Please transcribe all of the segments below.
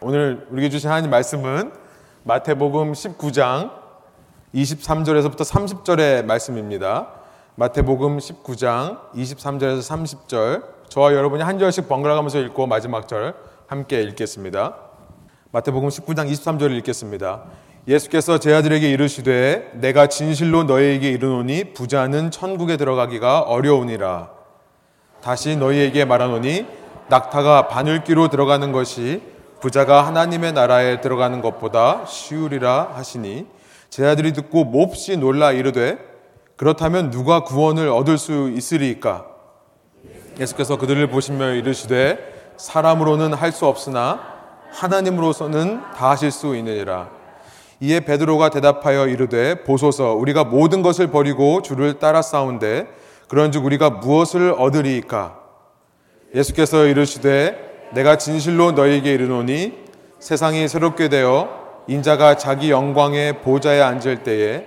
오늘 우리에게 주신 하나님 말씀은 마태복음 19장 23절에서부터 30절의 말씀입니다. 마태복음 19장 23절에서 30절 저와 여러분이 한 절씩 번갈아 가면서 읽고 마지막 절 함께 읽겠습니다. 마태복음 19장 23절을 읽겠습니다. 예수께서 제 아들에게 이르시되 내가 진실로 너희에게 이르노니 부자는 천국에 들어가기가 어려우니라. 다시 너희에게 말하노니 낙타가 바늘귀로 들어가는 것이 부자가 하나님의 나라에 들어가는 것보다 쉬우리라 하시니 제 아들이 듣고 몹시 놀라 이르되 그렇다면 누가 구원을 얻을 수 있으리까? 예수께서 그들을 보시며 이르시되 사람으로는 할 수 없으나 하나님으로서는 다 하실 수 있느니라. 이에 베드로가 대답하여 이르되 보소서 우리가 모든 것을 버리고 주를 따라 싸운데 그런즉 우리가 무엇을 얻으리이까? 예수께서 이르시되 내가 진실로 너희에게 이르노니 세상이 새롭게 되어 인자가 자기 영광의 보좌에 앉을 때에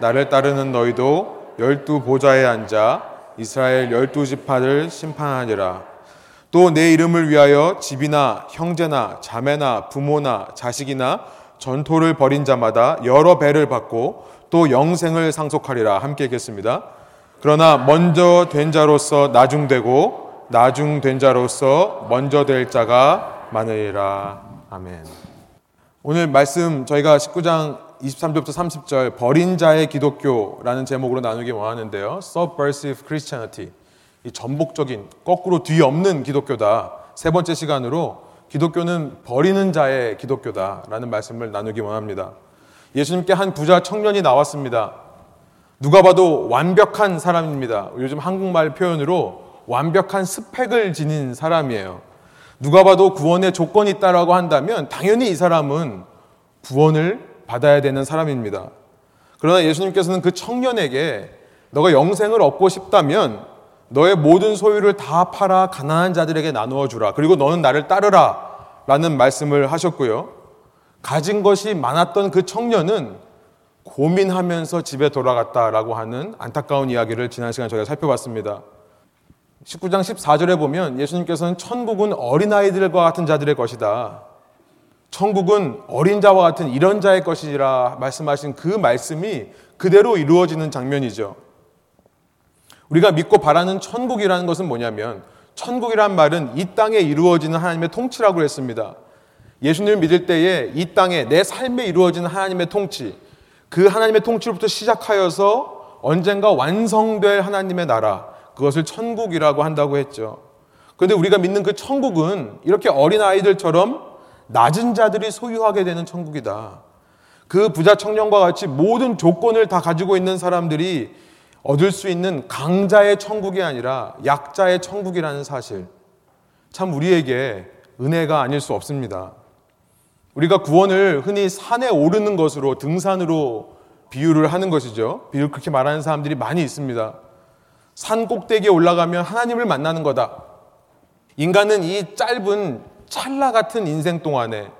나를 따르는 너희도 열두 보좌에 앉아 이스라엘 열두 지파를 심판하리라. 또 내 이름을 위하여 집이나 형제나 자매나 부모나 자식이나 전토를 벌인 자마다 여러 배를 받고 또 영생을 상속하리라. 함께 읽겠습니다. 그러나 먼저 된 자로서 나중되고 나중 된 자로서 먼저 될 자가 많으리라. 아멘. 오늘 말씀 저희가 19장 23절부터 30절 버린 자의 기독교라는 제목으로 나누기 원하는데요. Subversive Christianity. 이 전복적인 거꾸로 뒤없는 기독교다. 세 번째 시간으로 기독교는 버리는 자의 기독교다라는 말씀을 나누기 원합니다. 예수님께 한 부자 청년이 나왔습니다. 누가 봐도 완벽한 사람입니다. 요즘 한국말 표현으로 완벽한 스펙을 지닌 사람이에요. 누가 봐도 구원의 조건이 있다라고 한다면 당연히 이 사람은 구원을 받아야 되는 사람입니다. 그러나 예수님께서는 그 청년에게 너가 영생을 얻고 싶다면 너의 모든 소유를 다 팔아 가난한 자들에게 나누어 주라. 그리고 너는 나를 따르라. 라는 말씀을 하셨고요. 가진 것이 많았던 그 청년은 고민하면서 집에 돌아갔다라고 하는 안타까운 이야기를 지난 시간 저희가 살펴봤습니다. 19장 14절에 보면 예수님께서는 천국은 어린아이들과 같은 자들의 것이다. 천국은 어린 자와 같은 이런 자의 것이라 말씀하신 그 말씀이 그대로 이루어지는 장면이죠. 우리가 믿고 바라는 천국이라는 것은 뭐냐면 천국이란 말은 이 땅에 이루어지는 하나님의 통치라고 했습니다. 예수님을 믿을 때에 이 땅에 내 삶에 이루어지는 하나님의 통치, 그 하나님의 통치로부터 시작하여서 언젠가 완성될 하나님의 나라, 그것을 천국이라고 한다고 했죠. 그런데 우리가 믿는 그 천국은 이렇게 어린 아이들처럼 낮은 자들이 소유하게 되는 천국이다. 그 부자 청년과 같이 모든 조건을 다 가지고 있는 사람들이 얻을 수 있는 강자의 천국이 아니라 약자의 천국이라는 사실. 참 우리에게 은혜가 아닐 수 없습니다. 우리가 구원을 흔히 산에 오르는 것으로 등산으로 비유를 하는 것이죠. 비유 그렇게 말하는 사람들이 많이 있습니다. 산 꼭대기에 올라가면 하나님을 만나는 거다. 인간은 이 짧은 찰나 같은 인생 동안에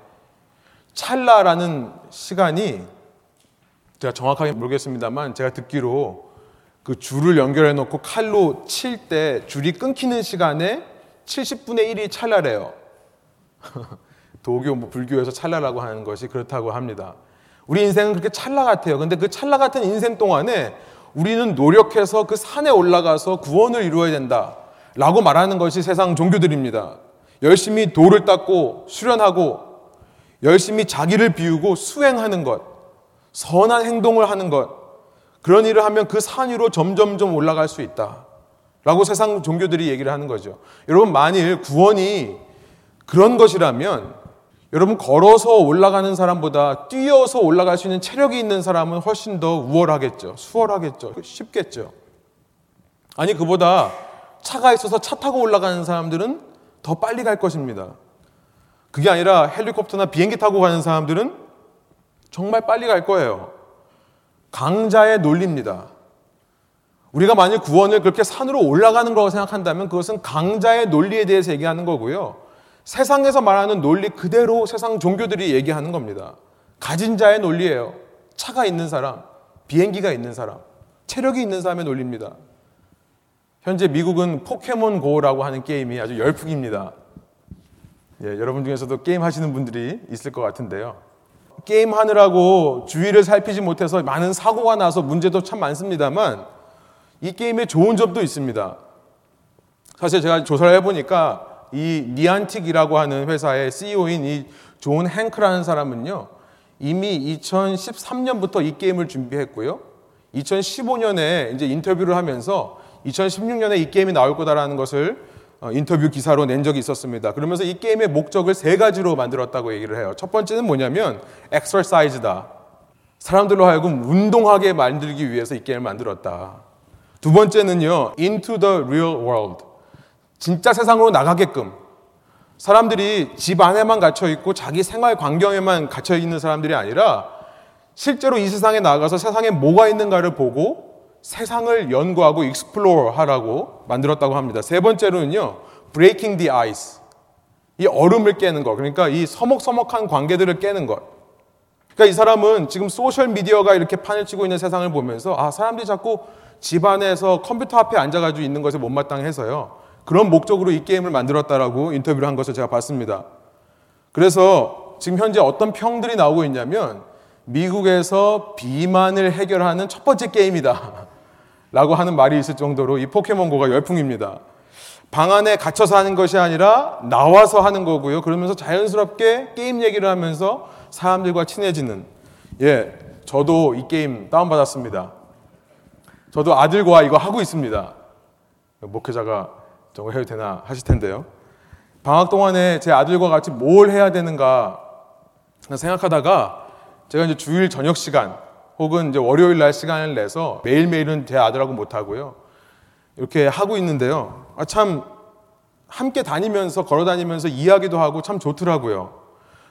찰나라는 시간이 제가 정확하게 모르겠습니다만 제가 듣기로 그 줄을 연결해 놓고 칼로 칠 때 줄이 끊기는 시간에 70분의 1이 찰나래요. 도교, 뭐 불교에서 찰나라고 하는 것이 그렇다고 합니다. 우리 인생은 그렇게 찰나 같아요. 근데 그 찰나 같은 인생 동안에 우리는 노력해서 그 산에 올라가서 구원을 이루어야 된다. 라고 말하는 것이 세상 종교들입니다. 열심히 돌을 닦고 수련하고 열심히 자기를 비우고 수행하는 것, 선한 행동을 하는 것, 그런 일을 하면 그 산 위로 점점점 올라갈 수 있다. 라고 세상 종교들이 얘기를 하는 거죠. 여러분, 만일 구원이 그런 것이라면 여러분, 걸어서 올라가는 사람보다 뛰어서 올라갈 수 있는 체력이 있는 사람은 훨씬 더 우월하겠죠. 수월하겠죠. 쉽겠죠. 아니, 그보다 차가 있어서 차 타고 올라가는 사람들은 더 빨리 갈 것입니다. 그게 아니라 헬리콥터나 비행기 타고 가는 사람들은 정말 빨리 갈 거예요. 강자의 논리입니다. 우리가 만약 구원을 그렇게 산으로 올라가는 거라고 생각한다면 그것은 강자의 논리에 대해서 얘기하는 거고요. 세상에서 말하는 논리 그대로 세상 종교들이 얘기하는 겁니다. 가진 자의 논리예요. 차가 있는 사람, 비행기가 있는 사람, 체력이 있는 사람의 논리입니다. 현재 미국은 포켓몬 고라고 하는 게임이 아주 열풍입니다. 예, 여러분 중에서도 게임 하시는 분들이 있을 것 같은데요. 게임 하느라고 주위를 살피지 못해서 많은 사고가 나서 문제도 참 많습니다만 이 게임에 좋은 점도 있습니다. 사실 제가 조사를 해보니까 이 니안틱이라고 하는 회사의 CEO인 이 존 행크라는 사람은요 이미 2013년부터 이 게임을 준비했고요. 2015년에 이제 인터뷰를 하면서 2016년에 이 게임이 나올 거다라는 것을 어, 인터뷰 기사로 낸 적이 있었습니다. 그러면서 이 게임의 목적을 세 가지로 만들었다고 얘기를 해요. 첫 번째는 뭐냐면 엑서사이즈다. 사람들로 하여금 운동하게 만들기 위해서 이 게임을 만들었다. 두 번째는요. into the real world. 진짜 세상으로 나가게끔 사람들이 집 안에만 갇혀 있고 자기 생활 환경에만 갇혀 있는 사람들이 아니라 실제로 이 세상에 나가서 세상에 뭐가 있는가를 보고 세상을 연구하고 explore 하라고 만들었다고 합니다. 세 번째로는요, breaking the ice. 이 얼음을 깨는 것. 그러니까 이 서먹서먹한 관계들을 깨는 것. 그러니까 이 사람은 지금 소셜 미디어가 이렇게 판을 치고 있는 세상을 보면서 아, 사람들이 자꾸 집안에서 컴퓨터 앞에 앉아 가지고 있는 것에 못마땅해서요. 그런 목적으로 이 게임을 만들었다라고 인터뷰를 한 것을 제가 봤습니다. 그래서 지금 현재 어떤 평들이 나오고 있냐면 미국에서 비만을 해결하는 첫 번째 게임이다. 라고 하는 말이 있을 정도로 이 포켓몬고가 열풍입니다. 방 안에 갇혀서 하는 것이 아니라 나와서 하는 거고요. 그러면서 자연스럽게 게임 얘기를 하면서 사람들과 친해지는. 예, 저도 이 게임 다운받았습니다. 저도 아들과 이거 하고 있습니다. 목회자가 저거 해도 되나 하실 텐데요. 방학 동안에 제 아들과 같이 뭘 해야 되는가 생각하다가 제가 이제 주일 저녁 시간 혹은 이제 월요일 날 시간을 내서 매일매일은 제 아들하고 못 하고요. 이렇게 하고 있는데요. 아, 참 함께 다니면서 걸어 다니면서 이야기도 하고 참 좋더라고요.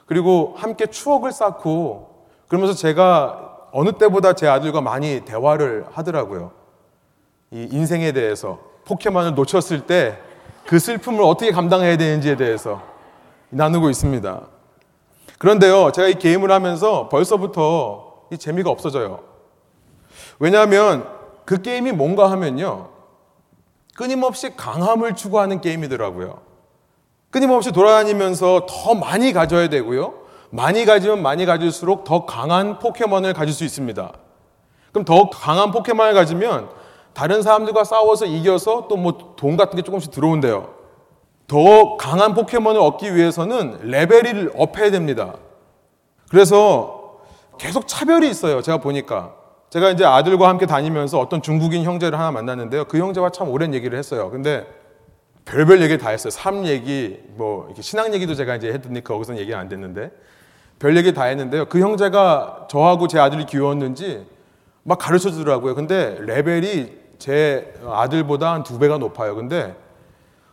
그리고 함께 추억을 쌓고 그러면서 제가 어느 때보다 제 아들과 많이 대화를 하더라고요. 이 인생에 대해서 포켓몬을 놓쳤을 때 그 슬픔을 어떻게 감당해야 되는지에 대해서 나누고 있습니다. 그런데요, 제가 이 게임을 하면서 벌써부터 이 재미가 없어져요. 왜냐하면 그 게임이 뭔가 하면요. 끊임없이 강함을 추구하는 게임이더라고요. 끊임없이 돌아다니면서 더 많이 가져야 되고요. 많이 가지면 많이 가질수록 더 강한 포켓몬을 가질 수 있습니다. 그럼 더 강한 포켓몬을 가지면 다른 사람들과 싸워서 이겨서 또 뭐 돈 같은 게 조금씩 들어온대요. 더 강한 포켓몬을 얻기 위해서는 레벨을 업해야 됩니다. 그래서 계속 차별이 있어요. 제가 보니까. 제가 이제 아들과 함께 다니면서 어떤 중국인 형제를 하나 만났는데요. 그 형제와 참 오랜 얘기를 했어요. 근데 별별 얘기 다 했어요. 삶 얘기, 뭐, 이렇게 신앙 얘기도 제가 이제 했더니 거기서는 얘기가 안 됐는데. 별 얘기 다 했는데요. 그 형제가 저하고 제 아들이 귀여웠는지 막 가르쳐 주더라고요. 근데 레벨이 제 아들보다 한 두 배가 높아요. 근데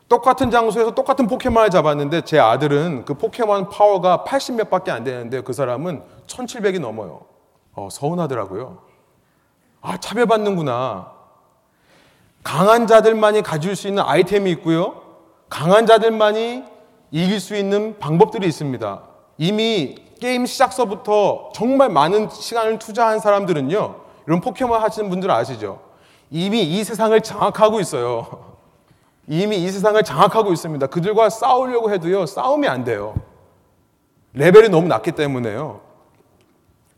똑같은 장소에서 똑같은 포켓몬을 잡았는데 제 아들은 그 포켓몬 파워가 80몇 밖에 안 되는데 그 사람은 1700이 넘어요. 어, 서운하더라고요. 아, 차별받는구나. 강한 자들만이 가질 수 있는 아이템이 있고요. 강한 자들만이 이길 수 있는 방법들이 있습니다. 이미 게임 시작서부터 정말 많은 시간을 투자한 사람들은요. 이런 포켓몬 하시는 분들 아시죠? 이미 이 세상을 장악하고 있어요. 이미 이 세상을 장악하고 있습니다. 그들과 싸우려고 해도요, 싸움이 안 돼요. 레벨이 너무 낮기 때문에요.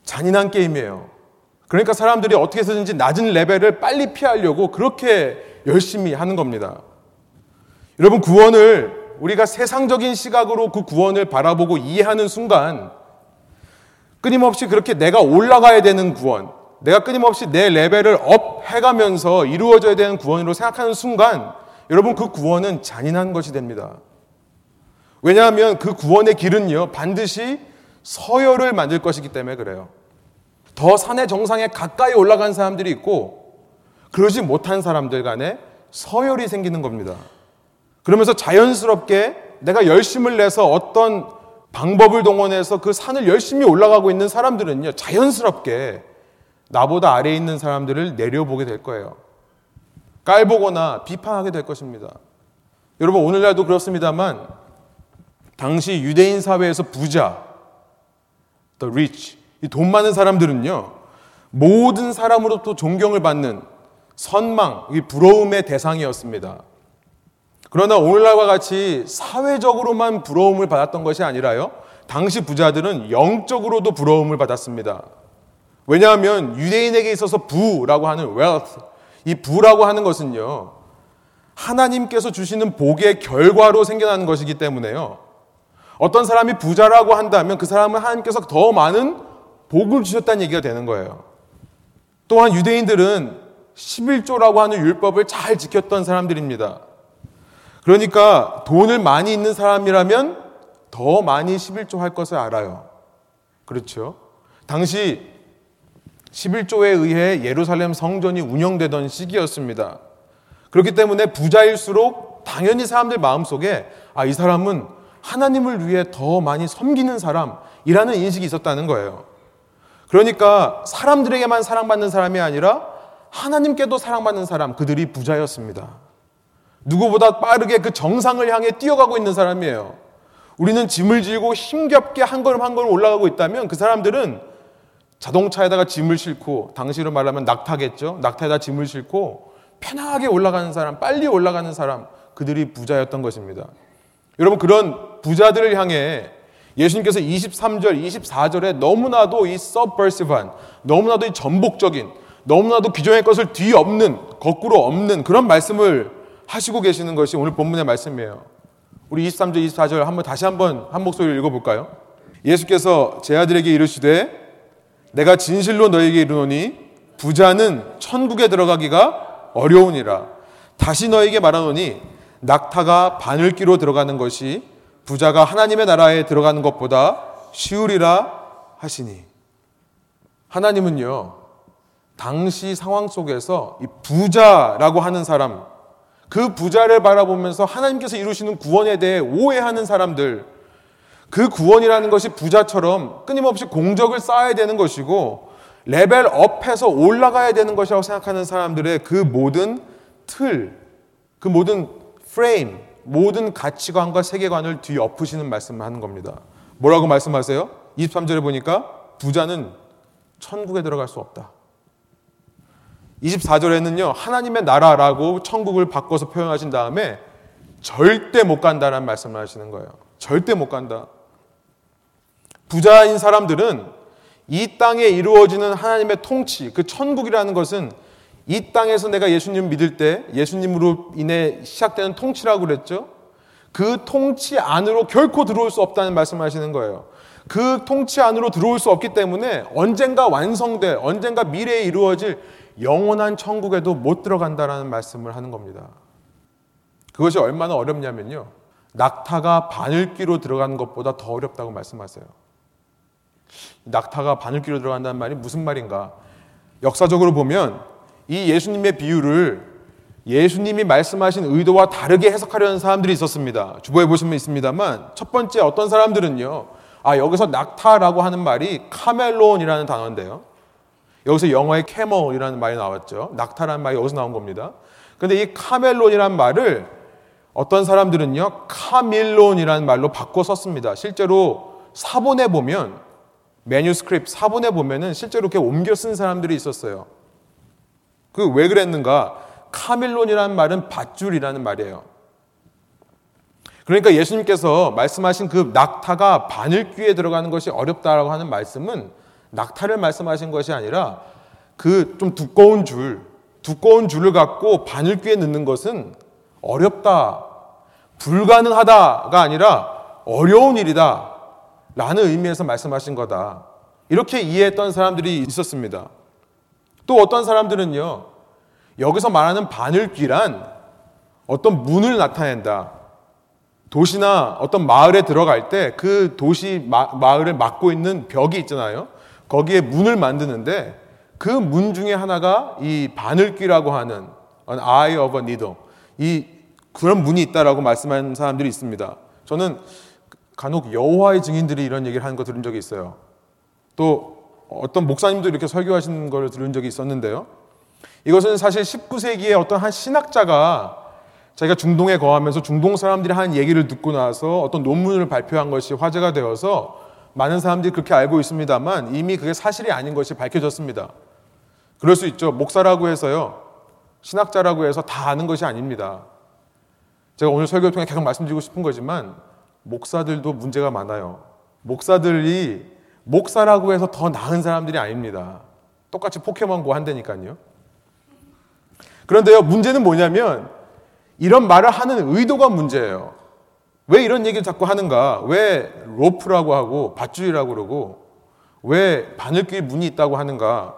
잔인한 게임이에요. 그러니까 사람들이 어떻게 해서든지 낮은 레벨을 빨리 피하려고 그렇게 열심히 하는 겁니다. 여러분, 구원을 우리가 세상적인 시각으로 그 구원을 바라보고 이해하는 순간 끊임없이 그렇게 내가 올라가야 되는 구원, 내가 끊임없이 내 레벨을 up 해가면서 이루어져야 되는 구원으로 생각하는 순간 여러분 그 구원은 잔인한 것이 됩니다. 왜냐하면 그 구원의 길은요 반드시 서열을 만들 것이기 때문에 그래요. 더 산의 정상에 가까이 올라간 사람들이 있고 그러지 못한 사람들 간에 서열이 생기는 겁니다. 그러면서 자연스럽게 내가 열심을 내서 어떤 방법을 동원해서 그 산을 열심히 올라가고 있는 사람들은요 자연스럽게 나보다 아래에 있는 사람들을 내려보게 될 거예요. 깔보거나 비판하게 될 것입니다. 여러분, 오늘날도 그렇습니다만, 당시 유대인 사회에서 부자, the rich, 돈 많은 사람들은요, 모든 사람으로부터 존경을 받는 선망, 부러움의 대상이었습니다. 그러나 오늘날과 같이 사회적으로만 부러움을 받았던 것이 아니라요. 당시 부자들은 영적으로도 부러움을 받았습니다. 왜냐하면 유대인에게 있어서 부라고 하는 wealth, 이 부라고 하는 것은요. 하나님께서 주시는 복의 결과로 생겨나는 것이기 때문에요. 어떤 사람이 부자라고 한다면 그 사람은 하나님께서 더 많은 복을 주셨다는 얘기가 되는 거예요. 또한 유대인들은 11조라고 하는 율법을 잘 지켰던 사람들입니다. 그러니까 돈을 많이 있는 사람이라면 더 많이 11조 할 것을 알아요. 그렇죠? 당시 11조에 의해 예루살렘 성전이 운영되던 시기였습니다. 그렇기 때문에 부자일수록 당연히 사람들 마음속에 아, 이 사람은 하나님을 위해 더 많이 섬기는 사람이라는 인식이 있었다는 거예요. 그러니까 사람들에게만 사랑받는 사람이 아니라 하나님께도 사랑받는 사람, 그들이 부자였습니다. 누구보다 빠르게 그 정상을 향해 뛰어가고 있는 사람이에요. 우리는 짐을 지고 힘겹게 한 걸음 한 걸음 올라가고 있다면 그 사람들은 자동차에다가 짐을 싣고 당시로 말하면 낙타겠죠. 낙타에다 짐을 싣고 편하게 올라가는 사람, 빨리 올라가는 사람, 그들이 부자였던 것입니다. 여러분 그런 부자들을 향해 예수님께서 23절, 24절에 너무나도 이 subversive한, 너무나도 이 전복적인, 너무나도 기존의 것을 뒤엎는, 거꾸로 없는 그런 말씀을 하시고 계시는 것이 오늘 본문의 말씀이에요. 우리 23절, 24절 한번 다시 한번 한 목소리를 읽어 볼까요? 예수께서 제 아들에게 이르시되 내가 진실로 너에게 이르노니 부자는 천국에 들어가기가 어려우니라. 다시 너에게 말하노니 낙타가 바늘기로 들어가는 것이 부자가 하나님의 나라에 들어가는 것보다 쉬우리라 하시니. 하나님은요, 당시 상황 속에서 이 부자라고 하는 사람, 그 부자를 바라보면서 하나님께서 이루시는 구원에 대해 오해하는 사람들, 그 구원이라는 것이 부자처럼 끊임없이 공적을 쌓아야 되는 것이고 레벨 업해서 올라가야 되는 것이라고 생각하는 사람들의 그 모든 틀, 그 모든 프레임, 모든 가치관과 세계관을 뒤엎으시는 말씀을 하는 겁니다. 뭐라고 말씀하세요? 23절에 보니까 부자는 천국에 들어갈 수 없다. 24절에는요, 하나님의 나라라고 천국을 바꿔서 표현하신 다음에 절대 못 간다라는 말씀을 하시는 거예요. 절대 못 간다. 부자인 사람들은 이 땅에 이루어지는 하나님의 통치, 그 천국이라는 것은 이 땅에서 내가 예수님 믿을 때 예수님으로 인해 시작되는 통치라고 그랬죠. 그 통치 안으로 결코 들어올 수 없다는 말씀을 하시는 거예요. 그 통치 안으로 들어올 수 없기 때문에 언젠가 완성될, 언젠가 미래에 이루어질 영원한 천국에도 못 들어간다라는 말씀을 하는 겁니다. 그것이 얼마나 어렵냐면요. 낙타가 바늘귀로 들어가는 것보다 더 어렵다고 말씀하세요. 낙타가 바늘귀로 들어간다는 말이 무슨 말인가? 역사적으로 보면 이 예수님의 비유를 예수님이 말씀하신 의도와 다르게 해석하려는 사람들이 있었습니다. 주보에 보시면 있습니다만 첫 번째 어떤 사람들은요. 아 여기서 낙타라고 하는 말이 카멜론이라는 단어인데요. 여기서 영어의 캐멀이라는 말이 나왔죠. 낙타라는 말이 여기서 나온 겁니다. 근데 이 카멜론이라는 말을 어떤 사람들은요. 카밀론이라는 말로 바꿔 썼습니다. 실제로 사본에 보면 manuscript 사본에 보면은 실제로 이렇게 옮겨 쓴 사람들이 있었어요. 그 왜 그랬는가? 카밀론이라는 말은 밧줄이라는 말이에요. 그러니까 예수님께서 말씀하신 그 낙타가 바늘귀에 들어가는 것이 어렵다라고 하는 말씀은 낙타를 말씀하신 것이 아니라 그 좀 두꺼운 줄, 두꺼운 줄을 갖고 바늘귀에 넣는 것은 어렵다, 불가능하다가 아니라 어려운 일이다. 라는 의미에서 말씀하신 거다. 이렇게 이해했던 사람들이 있었습니다. 또 어떤 사람들은요, 여기서 말하는 바늘귀란 어떤 문을 나타낸다. 도시나 어떤 마을에 들어갈 때 그 도시 마, 마을을 막고 있는 벽이 있잖아요. 거기에 문을 만드는데 그 문 중에 하나가 이 바늘귀라고 하는 an eye of a needle 이 그런 문이 있다라고 말씀하는 사람들이 있습니다. 저는 간혹 여호와의 증인들이 이런 얘기를 하는 거 들은 적이 있어요. 또 어떤 목사님도 이렇게 설교하시는 걸 들은 적이 있었는데요. 이것은 사실 19세기에 어떤 한 신학자가 자기가 중동에 거하면서 중동 사람들이 하는 얘기를 듣고 나서 어떤 논문을 발표한 것이 화제가 되어서 많은 사람들이 그렇게 알고 있습니다만 이미 그게 사실이 아닌 것이 밝혀졌습니다. 그럴 수 있죠. 목사라고 해서요. 신학자라고 해서 다 아는 것이 아닙니다. 제가 오늘 설교를 통해 계속 말씀드리고 싶은 거지만 목사들도 문제가 많아요. 목사들이 목사라고 해서 더 나은 사람들이 아닙니다. 똑같이 포켓몬고 한다니까요. 그런데요, 문제는 뭐냐면 이런 말을 하는 의도가 문제예요. 왜 이런 얘기를 자꾸 하는가? 왜 로프라고 하고 밧줄이라고 그러고 왜 바늘길 문이 있다고 하는가?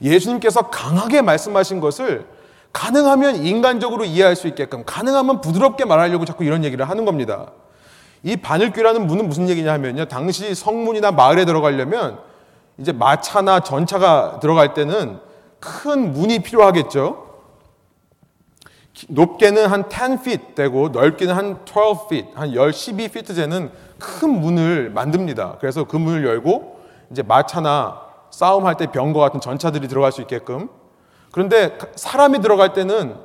예수님께서 강하게 말씀하신 것을 가능하면 인간적으로 이해할 수 있게끔 가능하면 부드럽게 말하려고 자꾸 이런 얘기를 하는 겁니다. 이 바늘귀라는 문은 무슨 얘기냐 하면요. 당시 성문이나 마을에 들어가려면 이제 마차나 전차가 들어갈 때는 큰 문이 필요하겠죠. 높게는 한 10feet 되고 넓게는 한 12feet, 한 10, 12feet 되는 큰 문을 만듭니다. 그래서 그 문을 열고 이제 마차나 싸움할 때 병거 같은 전차들이 들어갈 수 있게끔. 그런데 사람이 들어갈 때는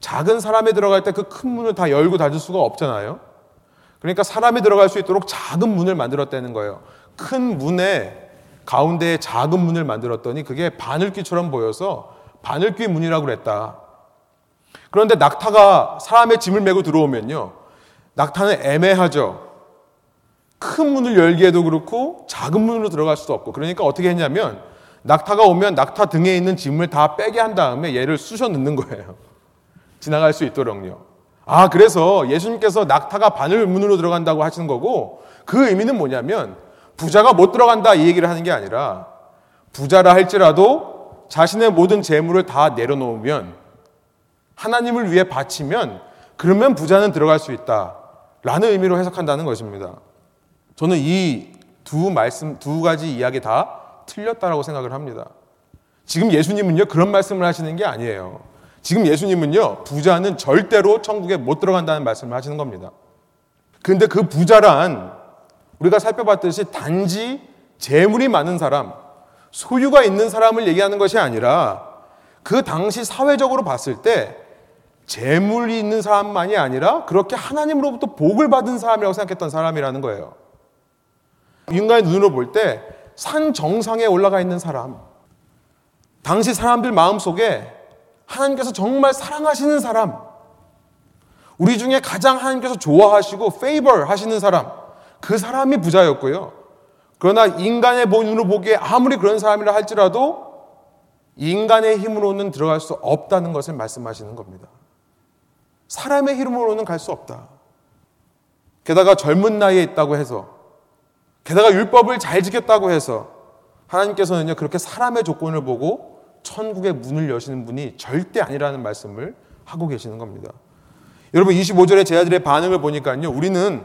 작은 사람이 들어갈 때 그 큰 문을 다 열고 닫을 수가 없잖아요. 그러니까 사람이 들어갈 수 있도록 작은 문을 만들었다는 거예요. 큰 문에 가운데에 작은 문을 만들었더니 그게 바늘귀처럼 보여서 바늘귀 문이라고 그랬다. 그런데 낙타가 사람의 짐을 메고 들어오면요. 낙타는 애매하죠. 큰 문을 열기에도 그렇고 작은 문으로 들어갈 수도 없고 그러니까 어떻게 했냐면 낙타가 오면 낙타 등에 있는 짐을 다 빼게 한 다음에 얘를 쑤셔 넣는 거예요. 지나갈 수 있도록요. 아, 그래서 예수님께서 낙타가 바늘 문으로 들어간다고 하시는 거고 그 의미는 뭐냐면 부자가 못 들어간다 이 얘기를 하는 게 아니라 부자라 할지라도 자신의 모든 재물을 다 내려놓으면 하나님을 위해 바치면 그러면 부자는 들어갈 수 있다. 라는 의미로 해석한다는 것입니다. 저는 이 두 말씀, 두 가지 이야기 다 틀렸다라고 생각을 합니다. 지금 예수님은요, 그런 말씀을 하시는 게 아니에요. 지금 예수님은요, 부자는 절대로 천국에 못 들어간다는 말씀을 하시는 겁니다. 근데 그 부자란 우리가 살펴봤듯이 단지 재물이 많은 사람, 소유가 있는 사람을 얘기하는 것이 아니라 그 당시 사회적으로 봤을 때 재물이 있는 사람만이 아니라 그렇게 하나님으로부터 복을 받은 사람이라고 생각했던 사람이라는 거예요. 인간의 눈으로 볼 때 산 정상에 올라가 있는 사람, 당시 사람들 마음 속에 하나님께서 정말 사랑하시는 사람, 우리 중에 가장 하나님께서 좋아하시고 페이버 하시는 사람, 그 사람이 부자였고요. 그러나 인간의 눈으로 보기에 아무리 그런 사람이라 할지라도 인간의 힘으로는 들어갈 수 없다는 것을 말씀하시는 겁니다. 사람의 힘으로는 갈 수 없다. 게다가 젊은 나이에 있다고 해서, 게다가 율법을 잘 지켰다고 해서, 하나님께서는요, 그렇게 사람의 조건을 보고 천국의 문을 여시는 분이 절대 아니라는 말씀을 하고 계시는 겁니다. 여러분, 25절의 제자들의 반응을 보니까요, 우리는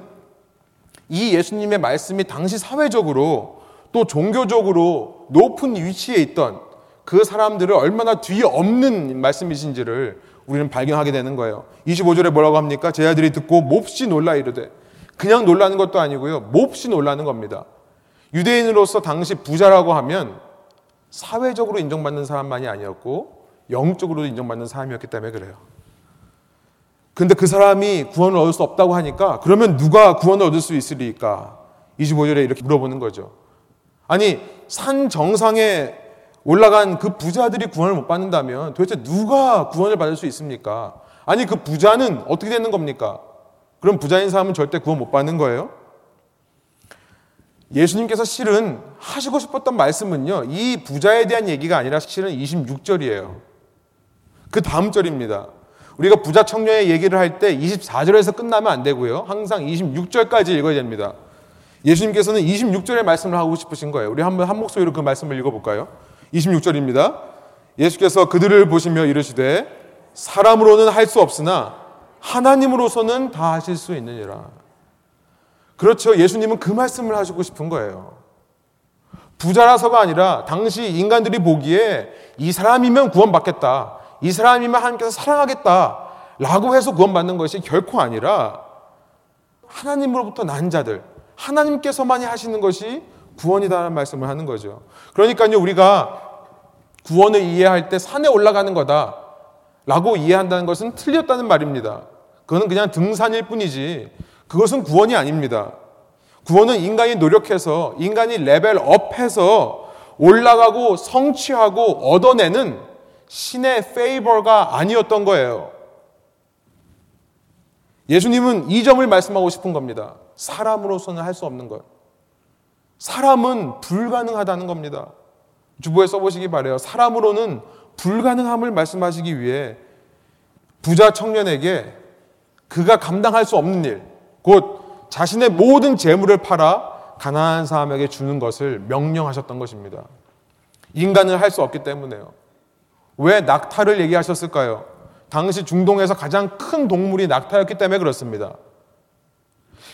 이 예수님의 말씀이 당시 사회적으로 또 종교적으로 높은 위치에 있던 그 사람들을 얼마나 뒤에 없는 말씀이신지를 우리는 발견하게 되는 거예요. 25절에 뭐라고 합니까? 제 아들이 듣고 몹시 놀라 이르되 그냥 놀라는 것도 아니고요. 몹시 놀라는 겁니다. 유대인으로서 당시 부자라고 하면 사회적으로 인정받는 사람만이 아니었고 영적으로 인정받는 사람이었기 때문에 그래요. 근데 그 사람이 구원을 얻을 수 없다고 하니까 그러면 누가 구원을 얻을 수 있으리까? 25절에 이렇게 물어보는 거죠. 아니, 산 정상에 올라간 그 부자들이 구원을 못 받는다면 도대체 누가 구원을 받을 수 있습니까? 아니 그 부자는 어떻게 되는 겁니까? 그럼 부자인 사람은 절대 구원 못 받는 거예요? 예수님께서 실은 하시고 싶었던 말씀은요, 이 부자에 대한 얘기가 아니라 실은 26절이에요. 그 다음 절입니다. 우리가 부자 청년의 얘기를 할 때 24절에서 끝나면 안 되고요. 항상 26절까지 읽어야 됩니다. 예수님께서는 26절의 말씀을 하고 싶으신 거예요. 우리 한번 한 목소리로 그 말씀을 읽어볼까요? 26절입니다. 예수께서 그들을 보시며 이르시되 사람으로는 할 수 없으나 하나님으로서는 다 하실 수 있느니라. 그렇죠. 예수님은 그 말씀을 하시고 싶은 거예요. 부자라서가 아니라 당시 인간들이 보기에 이 사람이면 구원받겠다. 이 사람이면 하나님께서 사랑하겠다. 라고 해서 구원받는 것이 결코 아니라 하나님으로부터 난 자들, 하나님께서만이 하시는 것이 구원이다라는 말씀을 하는 거죠. 그러니까요, 우리가 구원을 이해할 때 산에 올라가는 거다. 라고 이해한다는 것은 틀렸다는 말입니다. 그거는 그냥 등산일 뿐이지, 그것은 구원이 아닙니다. 구원은 인간이 노력해서, 인간이 레벨업 해서 올라가고 성취하고 얻어내는 신의 페이버가 아니었던 거예요. 예수님은 이 점을 말씀하고 싶은 겁니다. 사람으로서는 할 수 없는 것. 사람은 불가능하다는 겁니다. 주보에 써보시기 바래요. 사람으로는 불가능함을 말씀하시기 위해 부자 청년에게 그가 감당할 수 없는 일, 곧 자신의 모든 재물을 팔아 가난한 사람에게 주는 것을 명령하셨던 것입니다. 인간은 할 수 없기 때문에요. 왜 낙타를 얘기하셨을까요? 당시 중동에서 가장 큰 동물이 낙타였기 때문에 그렇습니다.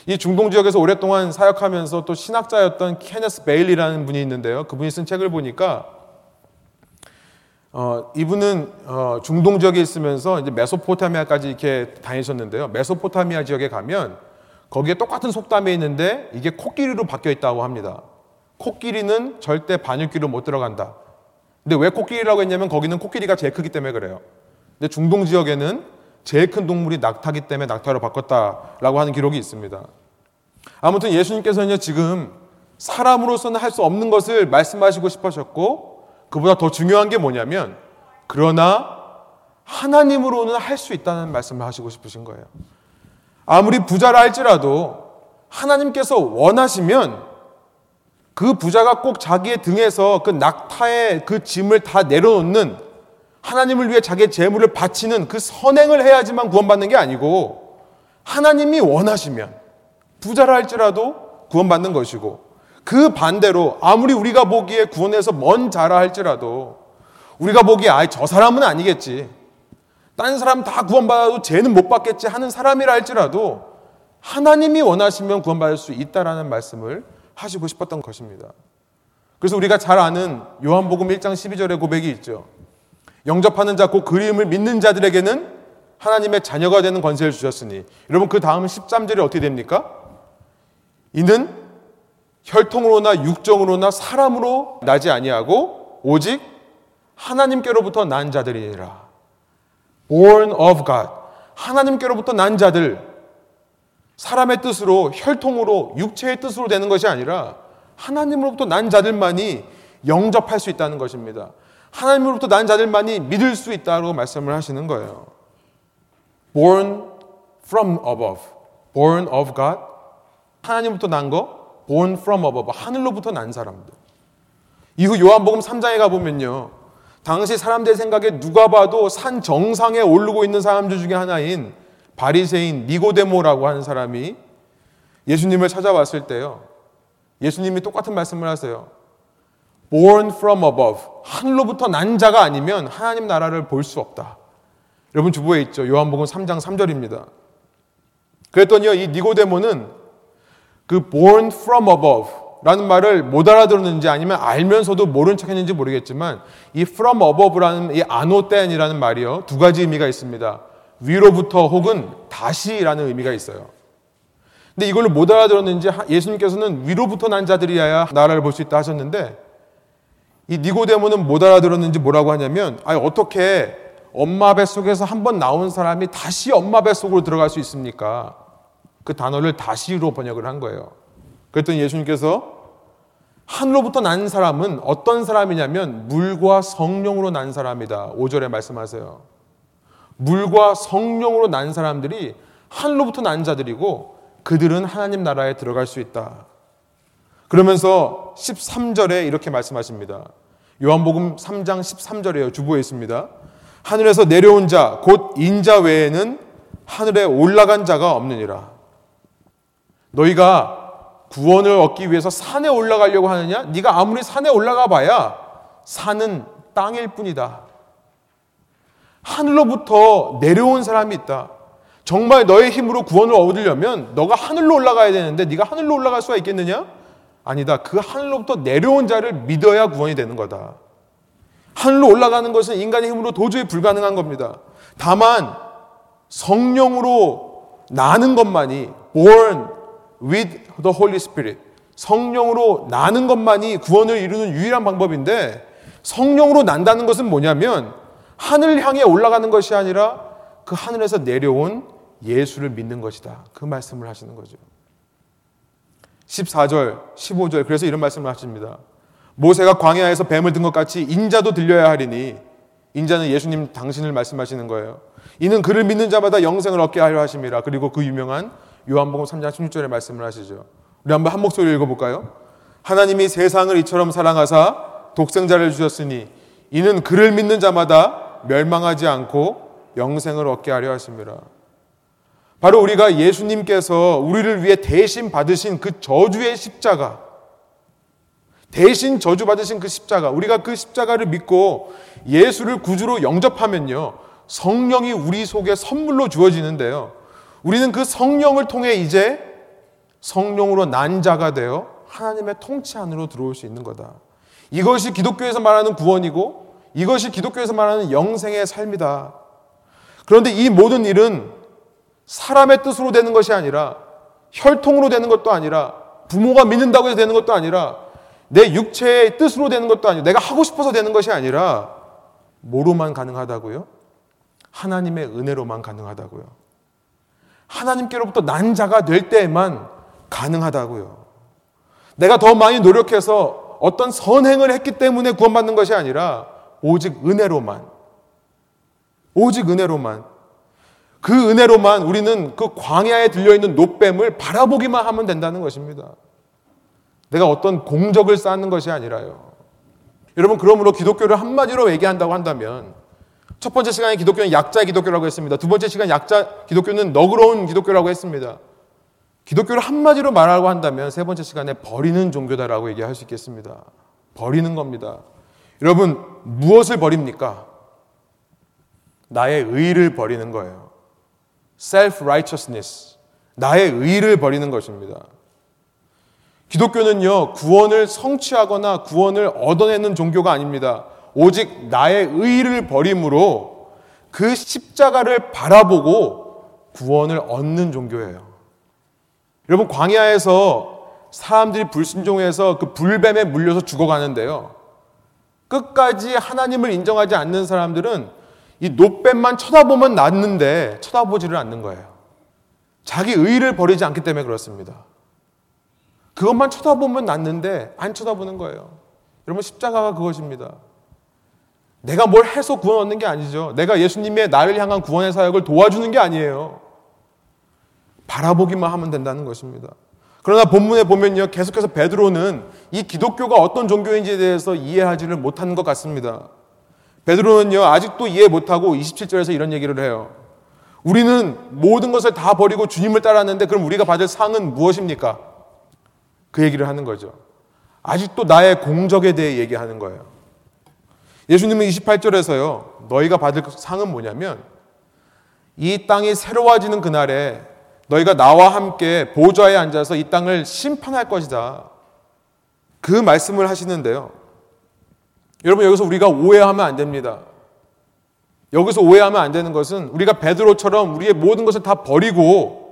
이 중동 지역에서 오랫동안 사역하면서 또 신학자였던 케네스 베일리라는 분이 있는데요. 그분이 쓴 책을 보니까 어, 이분은 어, 중동 지역에 있으면서 이제 메소포타미아까지 이렇게 다니셨는데요. 메소포타미아 지역에 가면 거기에 똑같은 속담이 있는데 이게 코끼리로 바뀌어 있다고 합니다. 코끼리는 절대 반육기로 못 들어간다. 근데 왜 코끼리라고 했냐면 거기는 코끼리가 제일 크기 때문에 그래요. 근데 중동 지역에는 제일 큰 동물이 낙타기 때문에 낙타로 바꿨다라고 하는 기록이 있습니다. 아무튼 예수님께서는 지금 사람으로서는 할 수 없는 것을 말씀하시고 싶으셨고 그보다 더 중요한 게 뭐냐면 그러나 하나님으로는 할 수 있다는 말씀을 하시고 싶으신 거예요. 아무리 부자라 할지라도 하나님께서 원하시면 그 부자가 꼭 자기의 등에서 그 낙타의 그 짐을 다 내려놓는 하나님을 위해 자기의 재물을 바치는 그 선행을 해야지만 구원받는 게 아니고 하나님이 원하시면 부자라 할지라도 구원받는 것이고 그 반대로 아무리 우리가 보기에 구원해서 먼 자라 할지라도 우리가 보기에 아이 저 사람은 아니겠지. 딴 사람 다 구원받아도 쟤는 못 받겠지 하는 사람이라 할지라도 하나님이 원하시면 구원받을 수 있다라는 말씀을 하시고 싶었던 것입니다. 그래서 우리가 잘 아는 요한복음 1장 12절의 고백이 있죠. 영접하는 자, 그 그림을 믿는 자들에게는 하나님의 자녀가 되는 권세를 주셨으니. 여러분, 그 다음 13절이 어떻게 됩니까? 이는 혈통으로나 육정으로나 사람으로 나지 아니하고 오직 하나님께로부터 난 자들이니라. Born of God. 하나님께로부터 난 자들. 사람의 뜻으로 혈통으로 육체의 뜻으로 되는 것이 아니라 하나님으로부터 난 자들만이 영접할 수 있다는 것입니다. 하나님으로부터 난 자들만이 믿을 수 있다고 말씀을 하시는 거예요. born from above. born of God. 하나님부터 난 거. born from above. 하늘로부터 난 사람들. 이후 요한복음 3장에 가보면요. 당시 사람들의 생각에 누가 봐도 산 정상에 오르고 있는 사람들 중에 하나인 바리새인 니고데모라고 하는 사람이 예수님을 찾아왔을 때요. 예수님이 똑같은 말씀을 하세요. born from above. 하늘로부터 난 자가 아니면 하나님 나라를 볼 수 없다. 여러분 주보에 있죠. 요한복음 3장 3절입니다. 그랬더니요. 이 니고데모는 그 born from above 라는 말을 못 알아들었는지 아니면 알면서도 모른 척 했는지 모르겠지만 이 from above라는 이 아노텐이라는 말이요. 두 가지 의미가 있습니다. 위로부터 혹은 다시라는 의미가 있어요. 근데 이걸로 못 알아들었는지 예수님께서는 위로부터 난 자들이야야 나라를 볼 수 있다 하셨는데 이 니고데모는 못 알아들었는지 뭐라고 하냐면 아니 어떻게 엄마 뱃속에서 한 번 나온 사람이 다시 엄마 뱃속으로 들어갈 수 있습니까? 그 단어를 다시로 번역을 한 거예요. 그랬더니 예수님께서 하늘로부터 난 사람은 어떤 사람이냐면 물과 성령으로 난 사람이다. 5절에 말씀하세요. 물과 성령으로 난 사람들이 하늘로부터 난 자들이고 그들은 하나님 나라에 들어갈 수 있다. 그러면서 13절에 이렇게 말씀하십니다. 요한복음 3장 13절에요. 주보에 있습니다. 하늘에서 내려온 자, 곧 인자 외에는 하늘에 올라간 자가 없느니라. 너희가 구원을 얻기 위해서 산에 올라가려고 하느냐? 네가 아무리 산에 올라가 봐야 산은 땅일 뿐이다. 하늘로부터 내려온 사람이 있다. 정말 너의 힘으로 구원을 얻으려면 너가 하늘로 올라가야 되는데 네가 하늘로 올라갈 수가 있겠느냐? 아니다. 그 하늘로부터 내려온 자를 믿어야 구원이 되는 거다. 하늘로 올라가는 것은 인간의 힘으로 도저히 불가능한 겁니다. 다만 성령으로 나는 것만이 born with the Holy Spirit 성령으로 나는 것만이 구원을 이루는 유일한 방법인데 성령으로 난다는 것은 뭐냐면 하늘 향해 올라가는 것이 아니라 그 하늘에서 내려온 예수를 믿는 것이다. 그 말씀을 하시는 거죠. 14절, 15절 그래서 이런 말씀을 하십니다. 모세가 광야에서 뱀을 든 것 같이 인자도 들려야 하리니 인자는 예수님 당신을 말씀하시는 거예요. 이는 그를 믿는 자마다 영생을 얻게 하려 하심이라. 그리고 그 유명한 요한복음 3장 16절의 말씀을 하시죠. 우리 한번 한 목소리 읽어볼까요? 하나님이 세상을 이처럼 사랑하사 독생자를 주셨으니 이는 그를 믿는 자마다 멸망하지 않고 영생을 얻게 하려 하심이라. 바로 우리가 예수님께서 우리를 위해 대신 받으신 그 저주의 십자가, 대신 저주받으신 그 십자가, 우리가 그 십자가를 믿고 예수를 구주로 영접하면요, 성령이 우리 속에 선물로 주어지는데요. 우리는 그 성령을 통해 이제 성령으로 난 자가 되어 하나님의 통치 안으로 들어올 수 있는 거다. 이것이 기독교에서 말하는 구원이고 이것이 기독교에서 말하는 영생의 삶이다. 그런데 이 모든 일은 사람의 뜻으로 되는 것이 아니라 혈통으로 되는 것도 아니라 부모가 믿는다고 해서 되는 것도 아니라 내 육체의 뜻으로 되는 것도 아니라 내가 하고 싶어서 되는 것이 아니라 뭐로만 가능하다고요? 하나님의 은혜로만 가능하다고요. 하나님께로부터 난 자가 될 때에만 가능하다고요. 내가 더 많이 노력해서 어떤 선행을 했기 때문에 구원받는 것이 아니라 오직 은혜로만 오직 은혜로만 그 은혜로만 우리는 그 광야에 들려있는 노뱀을 바라보기만 하면 된다는 것입니다. 내가 어떤 공적을 쌓는 것이 아니라요. 여러분, 그러므로 기독교를 한마디로 얘기한다고 한다면 첫 번째 시간에 기독교는 약자의 기독교라고 했습니다. 두 번째 시간 약자 기독교는 너그러운 기독교라고 했습니다. 기독교를 한마디로 말하고 한다면 세 번째 시간에 버리는 종교다라고 얘기할 수 있겠습니다. 버리는 겁니다. 여러분, 무엇을 버립니까? 나의 의를 버리는 거예요. self-righteousness. 나의 의를 버리는 것입니다. 기독교는요, 구원을 성취하거나 구원을 얻어내는 종교가 아닙니다. 오직 나의 의를 버림으로 그 십자가를 바라보고 구원을 얻는 종교예요. 여러분, 광야에서 사람들이 불순종해서 그 불뱀에 물려서 죽어가는데요. 끝까지 하나님을 인정하지 않는 사람들은 이 노뱀만 쳐다보면 낫는데 쳐다보지를 않는 거예요. 자기 의를 버리지 않기 때문에 그렇습니다. 그것만 쳐다보면 낫는데 안 쳐다보는 거예요. 여러분 십자가가 그것입니다. 내가 뭘 해서 구원 얻는 게 아니죠. 내가 예수님의 나를 향한 구원의 사역을 도와주는 게 아니에요. 바라보기만 하면 된다는 것입니다. 그러나 본문에 보면요. 계속해서 베드로는 이 기독교가 어떤 종교인지에 대해서 이해하지를 못하는 것 같습니다. 베드로는요, 아직도 이해 못하고 27절에서 이런 얘기를 해요. 우리는 모든 것을 다 버리고 주님을 따랐는데 그럼 우리가 받을 상은 무엇입니까? 그 얘기를 하는 거죠. 아직도 나의 공적에 대해 얘기하는 거예요. 예수님은 28절에서요, 너희가 받을 상은 뭐냐면, 이 땅이 새로워지는 그날에 너희가 나와 함께 보좌에 앉아서 이 땅을 심판할 것이다. 그 말씀을 하시는데요. 여러분 여기서 우리가 오해하면 안 됩니다. 여기서 오해하면 안 되는 것은 우리가 베드로처럼 우리의 모든 것을 다 버리고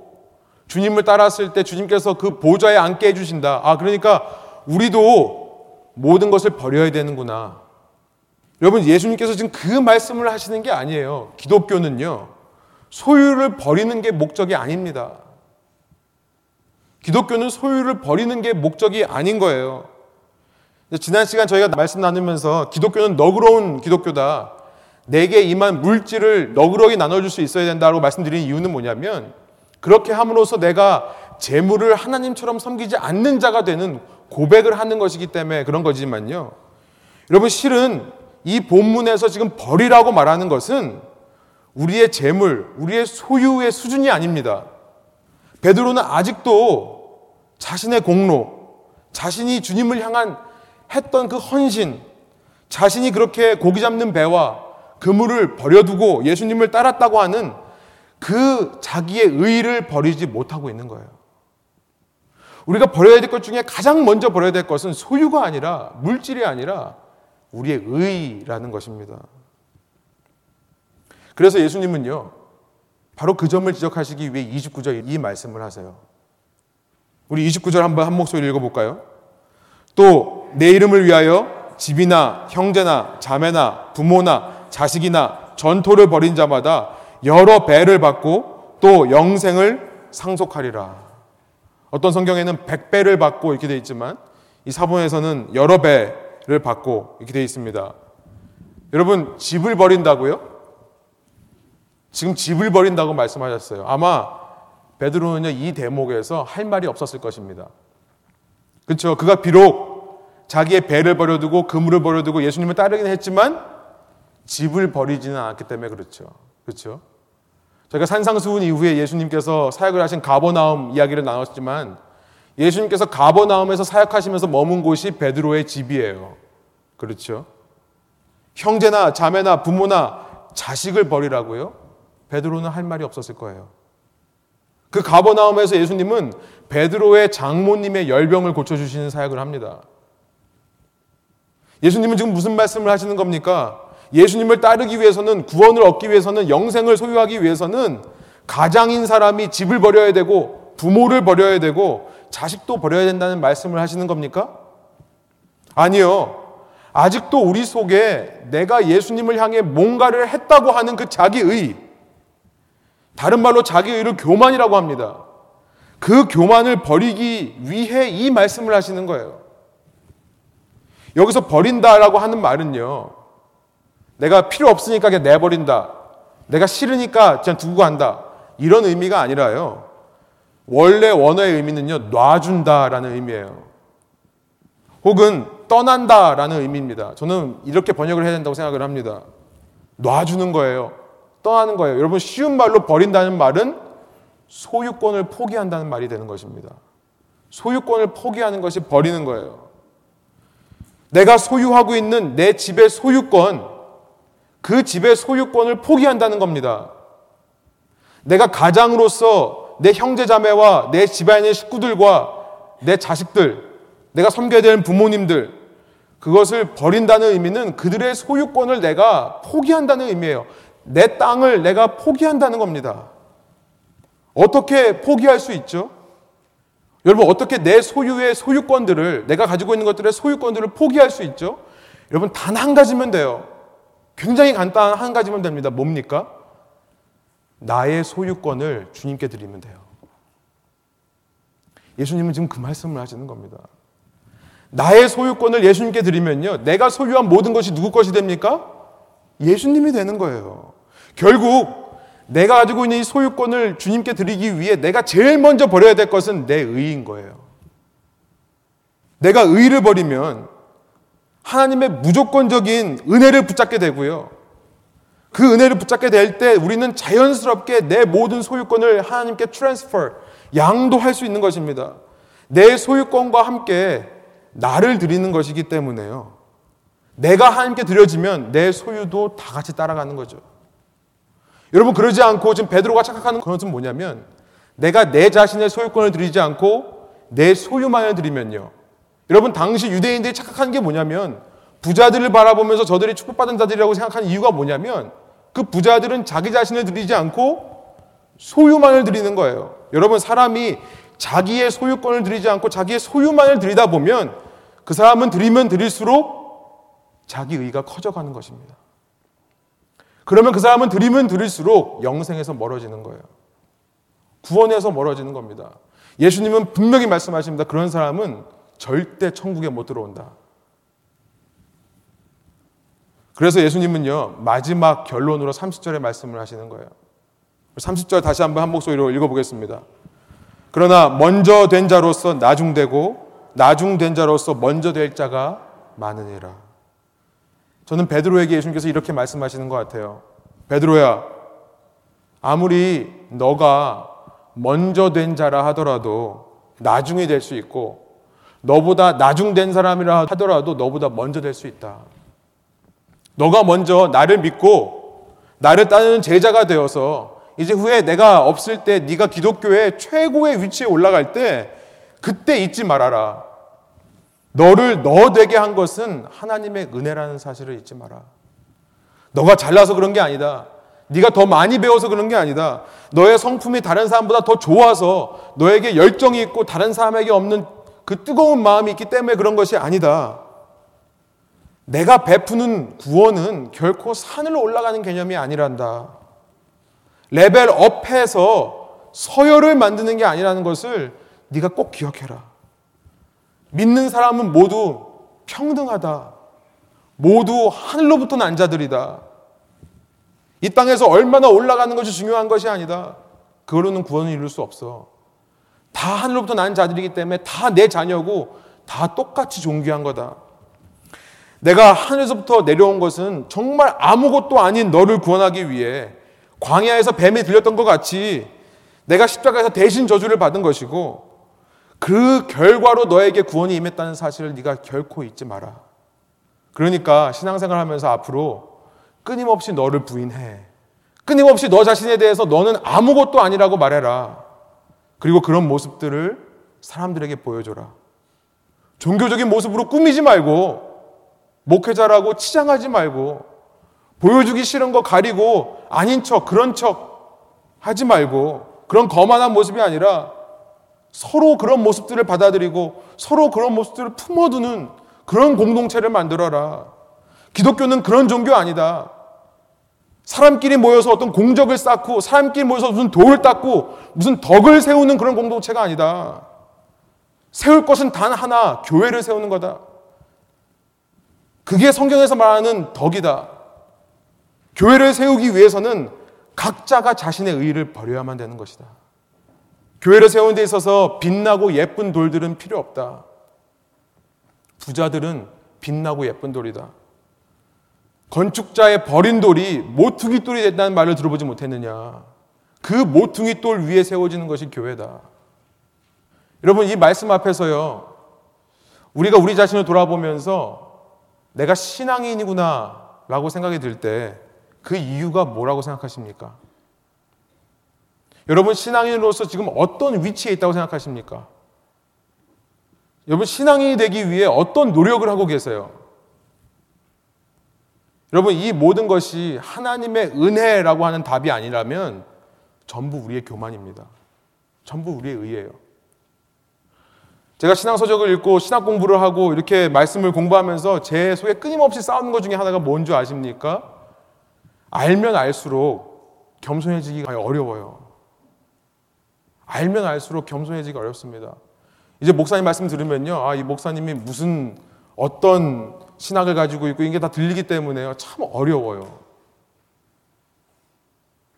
주님을 따랐을 때 주님께서 그 보좌에 앉게 해주신다. 아, 그러니까 우리도 모든 것을 버려야 되는구나. 여러분, 예수님께서 지금 그 말씀을 하시는 게 아니에요. 기독교는요, 소유를 버리는 게 목적이 아닙니다. 기독교는 소유를 버리는 게 목적이 아닌 거예요. 지난 시간 저희가 말씀 나누면서 기독교는 너그러운 기독교다. 내게 임한 물질을 너그러이 나눠줄 수 있어야 된다고 말씀드린 이유는 뭐냐면 그렇게 함으로써 내가 재물을 하나님처럼 섬기지 않는 자가 되는 고백을 하는 것이기 때문에 그런 거지만요. 여러분 실은 이 본문에서 지금 버리라고 말하는 것은 우리의 재물, 우리의 소유의 수준이 아닙니다. 베드로는 아직도 자신의 공로, 자신이 주님을 향한 했던 그 헌신, 자신이 그렇게 고기 잡는 배와 그물을 버려두고 예수님을 따랐다고 하는 그 자기의 의를 버리지 못하고 있는 거예요. 우리가 버려야 될 것 중에 가장 먼저 버려야 될 것은 소유가 아니라 물질이 아니라 우리의 의라는 것입니다. 그래서 예수님은요, 바로 그 점을 지적하시기 위해 29절 이 말씀을 하세요. 우리 29절 한번 한 목소리 읽어볼까요? 또 내 이름을 위하여 집이나 형제나 자매나 부모나 자식이나 전토를 벌인 자마다 여러 배를 받고 또 영생을 상속하리라. 어떤 성경에는 백배를 받고 이렇게 되어 있지만 이 사본에서는 여러 배 를 받고 이렇게 되어 있습니다. 여러분, 집을 버린다고요? 지금 집을 버린다고 말씀하셨어요. 아마 베드로는요, 이 대목에서 할 말이 없었을 것입니다. 그렇죠. 그가 비록 자기의 배를 버려두고 그물을 버려두고 예수님을 따르긴 했지만 집을 버리지는 않았기 때문에 그렇죠. 그렇죠. 저희가 산상수훈 이후에 예수님께서 사역을 하신 가버나움 이야기를 나눴지만 예수님께서 가버나움에서 사역하시면서 머문 곳이 베드로의 집이에요. 그렇죠. 형제나 자매나 부모나 자식을 버리라고요? 베드로는 할 말이 없었을 거예요. 그 가버나움에서 예수님은 베드로의 장모님의 열병을 고쳐주시는 사역을 합니다. 예수님은 지금 무슨 말씀을 하시는 겁니까? 예수님을 따르기 위해서는 구원을 얻기 위해서는 영생을 소유하기 위해서는 가장인 사람이 집을 버려야 되고 부모를 버려야 되고 자식도 버려야 된다는 말씀을 하시는 겁니까? 아니요. 아직도 우리 속에 내가 예수님을 향해 뭔가를 했다고 하는 그 자기의, 다른 말로 자기의를 교만이라고 합니다. 그 교만을 버리기 위해 이 말씀을 하시는 거예요. 여기서 버린다라고 하는 말은요, 내가 필요 없으니까 그냥 내버린다. 내가 싫으니까 그냥 두고 간다. 이런 의미가 아니라요. 원래 원어의 의미는요, 놔준다라는 의미예요. 혹은 떠난다라는 의미입니다. 저는 이렇게 번역을 해야 된다고 생각을 합니다. 놔주는 거예요. 떠나는 거예요. 여러분, 쉬운 말로 버린다는 말은 소유권을 포기한다는 말이 되는 것입니다. 소유권을 포기하는 것이 버리는 거예요. 내가 소유하고 있는 내 집의 소유권, 그 집의 소유권을 포기한다는 겁니다. 내가 가장으로서 내 형제자매와 내 집안의 식구들과 내 자식들, 내가 섬겨야 되는 부모님들, 그것을 버린다는 의미는 그들의 소유권을 내가 포기한다는 의미예요. 내 땅을 내가 포기한다는 겁니다. 어떻게 포기할 수 있죠? 여러분, 어떻게 내 소유의 소유권들을, 내가 가지고 있는 것들의 소유권들을 포기할 수 있죠? 여러분, 단 한 가지면 돼요. 굉장히 간단한 한 가지면 됩니다. 뭡니까? 나의 소유권을 주님께 드리면 돼요. 예수님은 지금 그 말씀을 하시는 겁니다. 나의 소유권을 예수님께 드리면요. 내가 소유한 모든 것이 누구 것이 됩니까? 예수님이 되는 거예요. 결국 내가 가지고 있는 이 소유권을 주님께 드리기 위해 내가 제일 먼저 버려야 될 것은 내 의인 거예요. 내가 의를 버리면 하나님의 무조건적인 은혜를 붙잡게 되고요. 그 은혜를 붙잡게 될 때 우리는 자연스럽게 내 모든 소유권을 하나님께 transfer, 양도할 수 있는 것입니다. 내 소유권과 함께 나를 드리는 것이기 때문에요. 내가 하나님께 드려지면 내 소유도 다 같이 따라가는 거죠. 여러분 그러지 않고 지금 베드로가 착각하는 것은 뭐냐면 내가 내 자신의 소유권을 드리지 않고 내 소유만을 드리면요. 여러분 당시 유대인들이 착각하는 게 뭐냐면 부자들을 바라보면서 저들이 축복받은 자들이라고 생각하는 이유가 뭐냐면 그 부자들은 자기 자신을 드리지 않고 소유만을 드리는 거예요. 여러분 사람이 자기의 소유권을 드리지 않고 자기의 소유만을 드리다 보면 그 사람은 드리면 드릴수록 자기 의가 커져가는 것입니다. 그러면 그 사람은 드리면 드릴수록 영생에서 멀어지는 거예요. 구원에서 멀어지는 겁니다. 예수님은 분명히 말씀하십니다. 그런 사람은 절대 천국에 못 들어온다. 그래서 예수님은요, 마지막 결론으로 30절의 말씀을 하시는 거예요. 30절 다시 한번 한 목소리로 읽어보겠습니다. 그러나 먼저 된 자로서 나중되고 나중된 자로서 먼저 될 자가 많으니라. 저는 베드로에게 예수님께서 이렇게 말씀하시는 것 같아요. 베드로야, 아무리 너가 먼저 된 자라 하더라도 나중에 될 수 있고 너보다 나중된 사람이라 하더라도 너보다 먼저 될 수 있다. 너가 먼저 나를 믿고 나를 따르는 제자가 되어서 이제 후에 내가 없을 때 네가 기독교의 최고의 위치에 올라갈 때 그때 잊지 말아라. 너를 너 되게 한 것은 하나님의 은혜라는 사실을 잊지 마라. 너가 잘나서 그런 게 아니다. 네가 더 많이 배워서 그런 게 아니다. 너의 성품이 다른 사람보다 더 좋아서 너에게 열정이 있고 다른 사람에게 없는 그 뜨거운 마음이 있기 때문에 그런 것이 아니다. 내가 베푸는 구원은 결코 산으로 올라가는 개념이 아니란다. 레벨 업해서 서열을 만드는 게 아니라는 것을 네가 꼭 기억해라. 믿는 사람은 모두 평등하다. 모두 하늘로부터 난 자들이다. 이 땅에서 얼마나 올라가는 것이 중요한 것이 아니다. 그걸로는 구원을 이룰 수 없어. 다 하늘로부터 난 자들이기 때문에 다 내 자녀고 다 똑같이 존귀한 거다. 내가 하늘에서부터 내려온 것은 정말 아무것도 아닌 너를 구원하기 위해 광야에서 뱀이 들렸던 것 같이 내가 십자가에서 대신 저주를 받은 것이고 그 결과로 너에게 구원이 임했다는 사실을 네가 결코 잊지 마라. 그러니까 신앙생활 하면서 앞으로 끊임없이 너를 부인해. 끊임없이 너 자신에 대해서 너는 아무것도 아니라고 말해라. 그리고 그런 모습들을 사람들에게 보여줘라. 종교적인 모습으로 꾸미지 말고 목회자라고 치장하지 말고 보여주기 싫은 거 가리고 아닌 척 그런 척 하지 말고 그런 거만한 모습이 아니라 서로 그런 모습들을 받아들이고 서로 그런 모습들을 품어두는 그런 공동체를 만들어라. 기독교는 그런 종교 아니다. 사람끼리 모여서 어떤 공적을 쌓고 사람끼리 모여서 무슨 돌을 닦고 무슨 덕을 세우는 그런 공동체가 아니다. 세울 것은 단 하나, 교회를 세우는 거다. 그게 성경에서 말하는 덕이다. 교회를 세우기 위해서는 각자가 자신의 의의를 버려야만 되는 것이다. 교회를 세우는 데 있어서 빛나고 예쁜 돌들은 필요 없다. 부자들은 빛나고 예쁜 돌이다. 건축자의 버린 돌이 모퉁이 돌이 됐다는 말을 들어보지 못했느냐. 그 모퉁이 돌 위에 세워지는 것이 교회다. 여러분, 이 말씀 앞에서요, 우리가 우리 자신을 돌아보면서 내가 신앙인이구나 라고 생각이 들 때 그 이유가 뭐라고 생각하십니까? 여러분, 신앙인으로서 지금 어떤 위치에 있다고 생각하십니까? 여러분, 신앙인이 되기 위해 어떤 노력을 하고 계세요? 여러분, 이 모든 것이 하나님의 은혜라고 하는 답이 아니라면 전부 우리의 교만입니다. 전부 우리의 의예요. 제가 신앙 서적을 읽고 신학 공부를 하고 이렇게 말씀을 공부하면서 제 속에 끊임없이 싸우는 것 중에 하나가 뭔지 아십니까? 알면 알수록 겸손해지기가 어려워요. 알면 알수록 겸손해지기 어렵습니다. 이제 목사님 말씀 들으면요. 아, 이 목사님이 무슨 어떤 신학을 가지고 있고 이게 다 들리기 때문에요. 참 어려워요.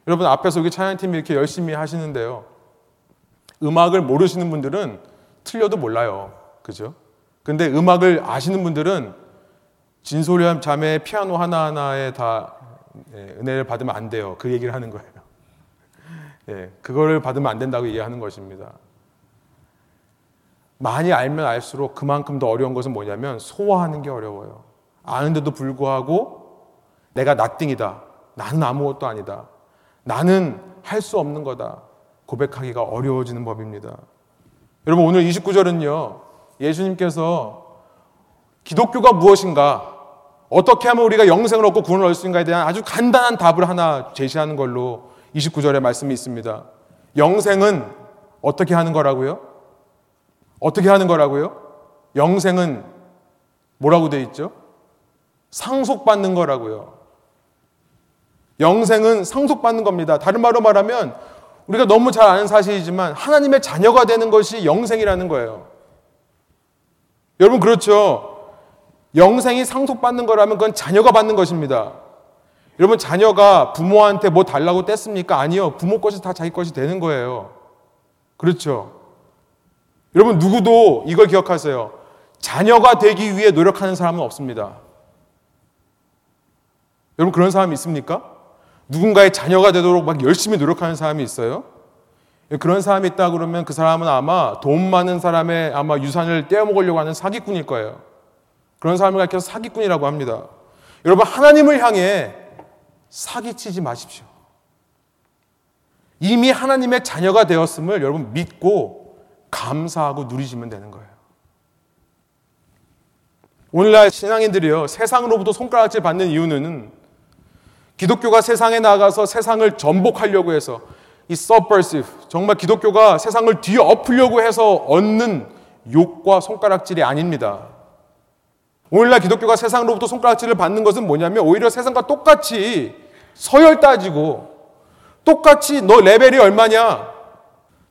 여러분 앞에서 여기 찬양팀이 이렇게 열심히 하시는데요. 음악을 모르시는 분들은 틀려도 몰라요. 그죠? 근데 음악을 아시는 분들은 진솔한 자매 피아노 하나하나에 다 예, 은혜를 받으면 안 돼요. 그 얘기를 하는 거예요. 예, 그거를 받으면 안 된다고 얘기하는 것입니다. 많이 알면 알수록 그만큼 더 어려운 것은 뭐냐면 소화하는 게 어려워요. 아는데도 불구하고 내가 나띵이다. 나는 아무것도 아니다. 나는 할 수 없는 거다. 고백하기가 어려워지는 법입니다. 여러분 오늘 29절은요. 예수님께서 기독교가 무엇인가? 어떻게 하면 우리가 영생을 얻고 구원을 얻을 수 있는가에 대한 아주 간단한 답을 하나 제시하는 걸로 29절에 말씀이 있습니다. 영생은 어떻게 하는 거라고요? 어떻게 하는 거라고요? 영생은 뭐라고 돼 있죠? 상속받는 거라고요. 영생은 상속받는 겁니다. 다른 말로 말하면 우리가 너무 잘 아는 사실이지만 하나님의 자녀가 되는 것이 영생이라는 거예요. 여러분 그렇죠? 영생이 상속받는 거라면 그건 자녀가 받는 것입니다. 여러분 자녀가 부모한테 뭐 달라고 뗐습니까? 아니요. 부모 것이 다 자기 것이 되는 거예요. 그렇죠? 여러분 누구도 이걸 기억하세요. 자녀가 되기 위해 노력하는 사람은 없습니다. 여러분 그런 사람이 있습니까? 누군가의 자녀가 되도록 막 열심히 노력하는 사람이 있어요? 그런 사람이 있다 그러면 그 사람은 아마 돈 많은 사람의 아마 유산을 떼어먹으려고 하는 사기꾼일 거예요. 그런 사람을 가리켜서 사기꾼이라고 합니다. 여러분 하나님을 향해 사기치지 마십시오. 이미 하나님의 자녀가 되었음을 여러분 믿고 감사하고 누리시면 되는 거예요. 오늘날 신앙인들이요, 세상으로부터 손가락질 받는 이유는 기독교가 세상에 나가서 세상을 전복하려고 해서 이 subversive, 정말 기독교가 세상을 뒤엎으려고 해서 얻는 욕과 손가락질이 아닙니다. 오늘날 기독교가 세상으로부터 손가락질을 받는 것은 뭐냐면 오히려 세상과 똑같이 서열 따지고 똑같이 너 레벨이 얼마냐?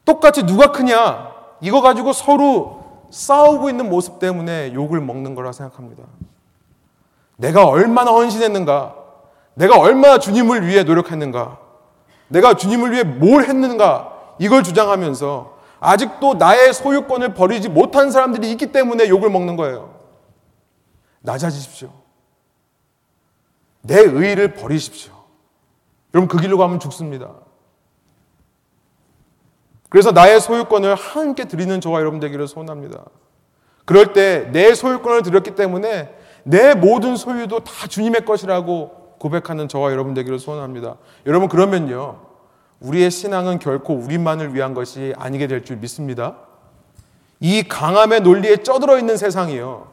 똑같이 누가 크냐? 이거 가지고 서로 싸우고 있는 모습 때문에 욕을 먹는 거라 생각합니다. 내가 얼마나 헌신했는가? 내가 얼마나 주님을 위해 노력했는가? 내가 주님을 위해 뭘 했는가? 이걸 주장하면서 아직도 나의 소유권을 버리지 못한 사람들이 있기 때문에 욕을 먹는 거예요. 낮아지십시오. 내 의의를 버리십시오. 여러분 그 길로 가면 죽습니다. 그래서 나의 소유권을 하나님께 드리는 저와 여러분 되기를 소원합니다. 그럴 때 내 소유권을 드렸기 때문에 내 모든 소유도 다 주님의 것이라고 고백하는 저와 여러분 되기를 소원합니다. 여러분 그러면요. 우리의 신앙은 결코 우리만을 위한 것이 아니게 될 줄 믿습니다. 이 강함의 논리에 쩌들어 있는 세상이요.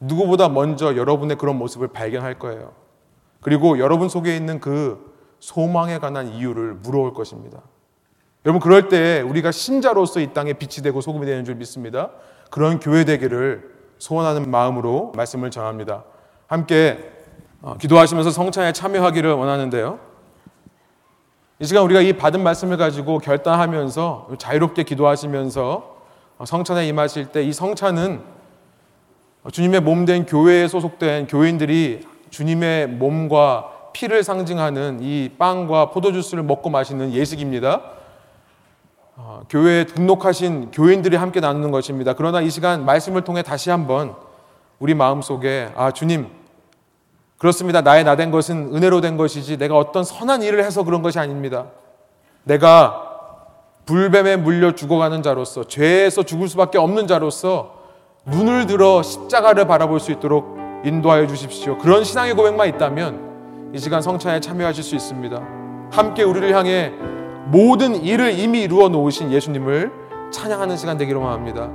누구보다 먼저 여러분의 그런 모습을 발견할 거예요. 그리고 여러분 속에 있는 그 소망에 관한 이유를 물어올 것입니다. 여러분 그럴 때 우리가 신자로서 이 땅에 빛이 되고 소금이 되는 줄 믿습니다. 그런 교회 되기를 소원하는 마음으로 말씀을 전합니다. 함께 어, 기도하시면서 성찬에 참여하기를 원하는데요. 이 시간 우리가 이 받은 말씀을 가지고 결단하면서 자유롭게 기도하시면서 어, 성찬에 임하실 때 이 성찬은 주님의 몸 된 교회에 소속된 교인들이 주님의 몸과 피를 상징하는 이 빵과 포도주스를 먹고 마시는 예식입니다. 어, 교회에 등록하신 교인들이 함께 나누는 것입니다. 그러나 이 시간 말씀을 통해 다시 한번 우리 마음 속에 아 주님 그렇습니다. 나의 나 된 것은 은혜로 된 것이지 내가 어떤 선한 일을 해서 그런 것이 아닙니다. 내가 불뱀에 물려 죽어가는 자로서 죄에서 죽을 수밖에 없는 자로서 눈을 들어 십자가를 바라볼 수 있도록 인도하여 주십시오. 그런 신앙의 고백만 있다면 이 시간 성찬에 참여하실 수 있습니다. 함께 우리를 향해 모든 일을 이미 이루어 놓으신 예수님을 찬양하는 시간 되기로 합니다.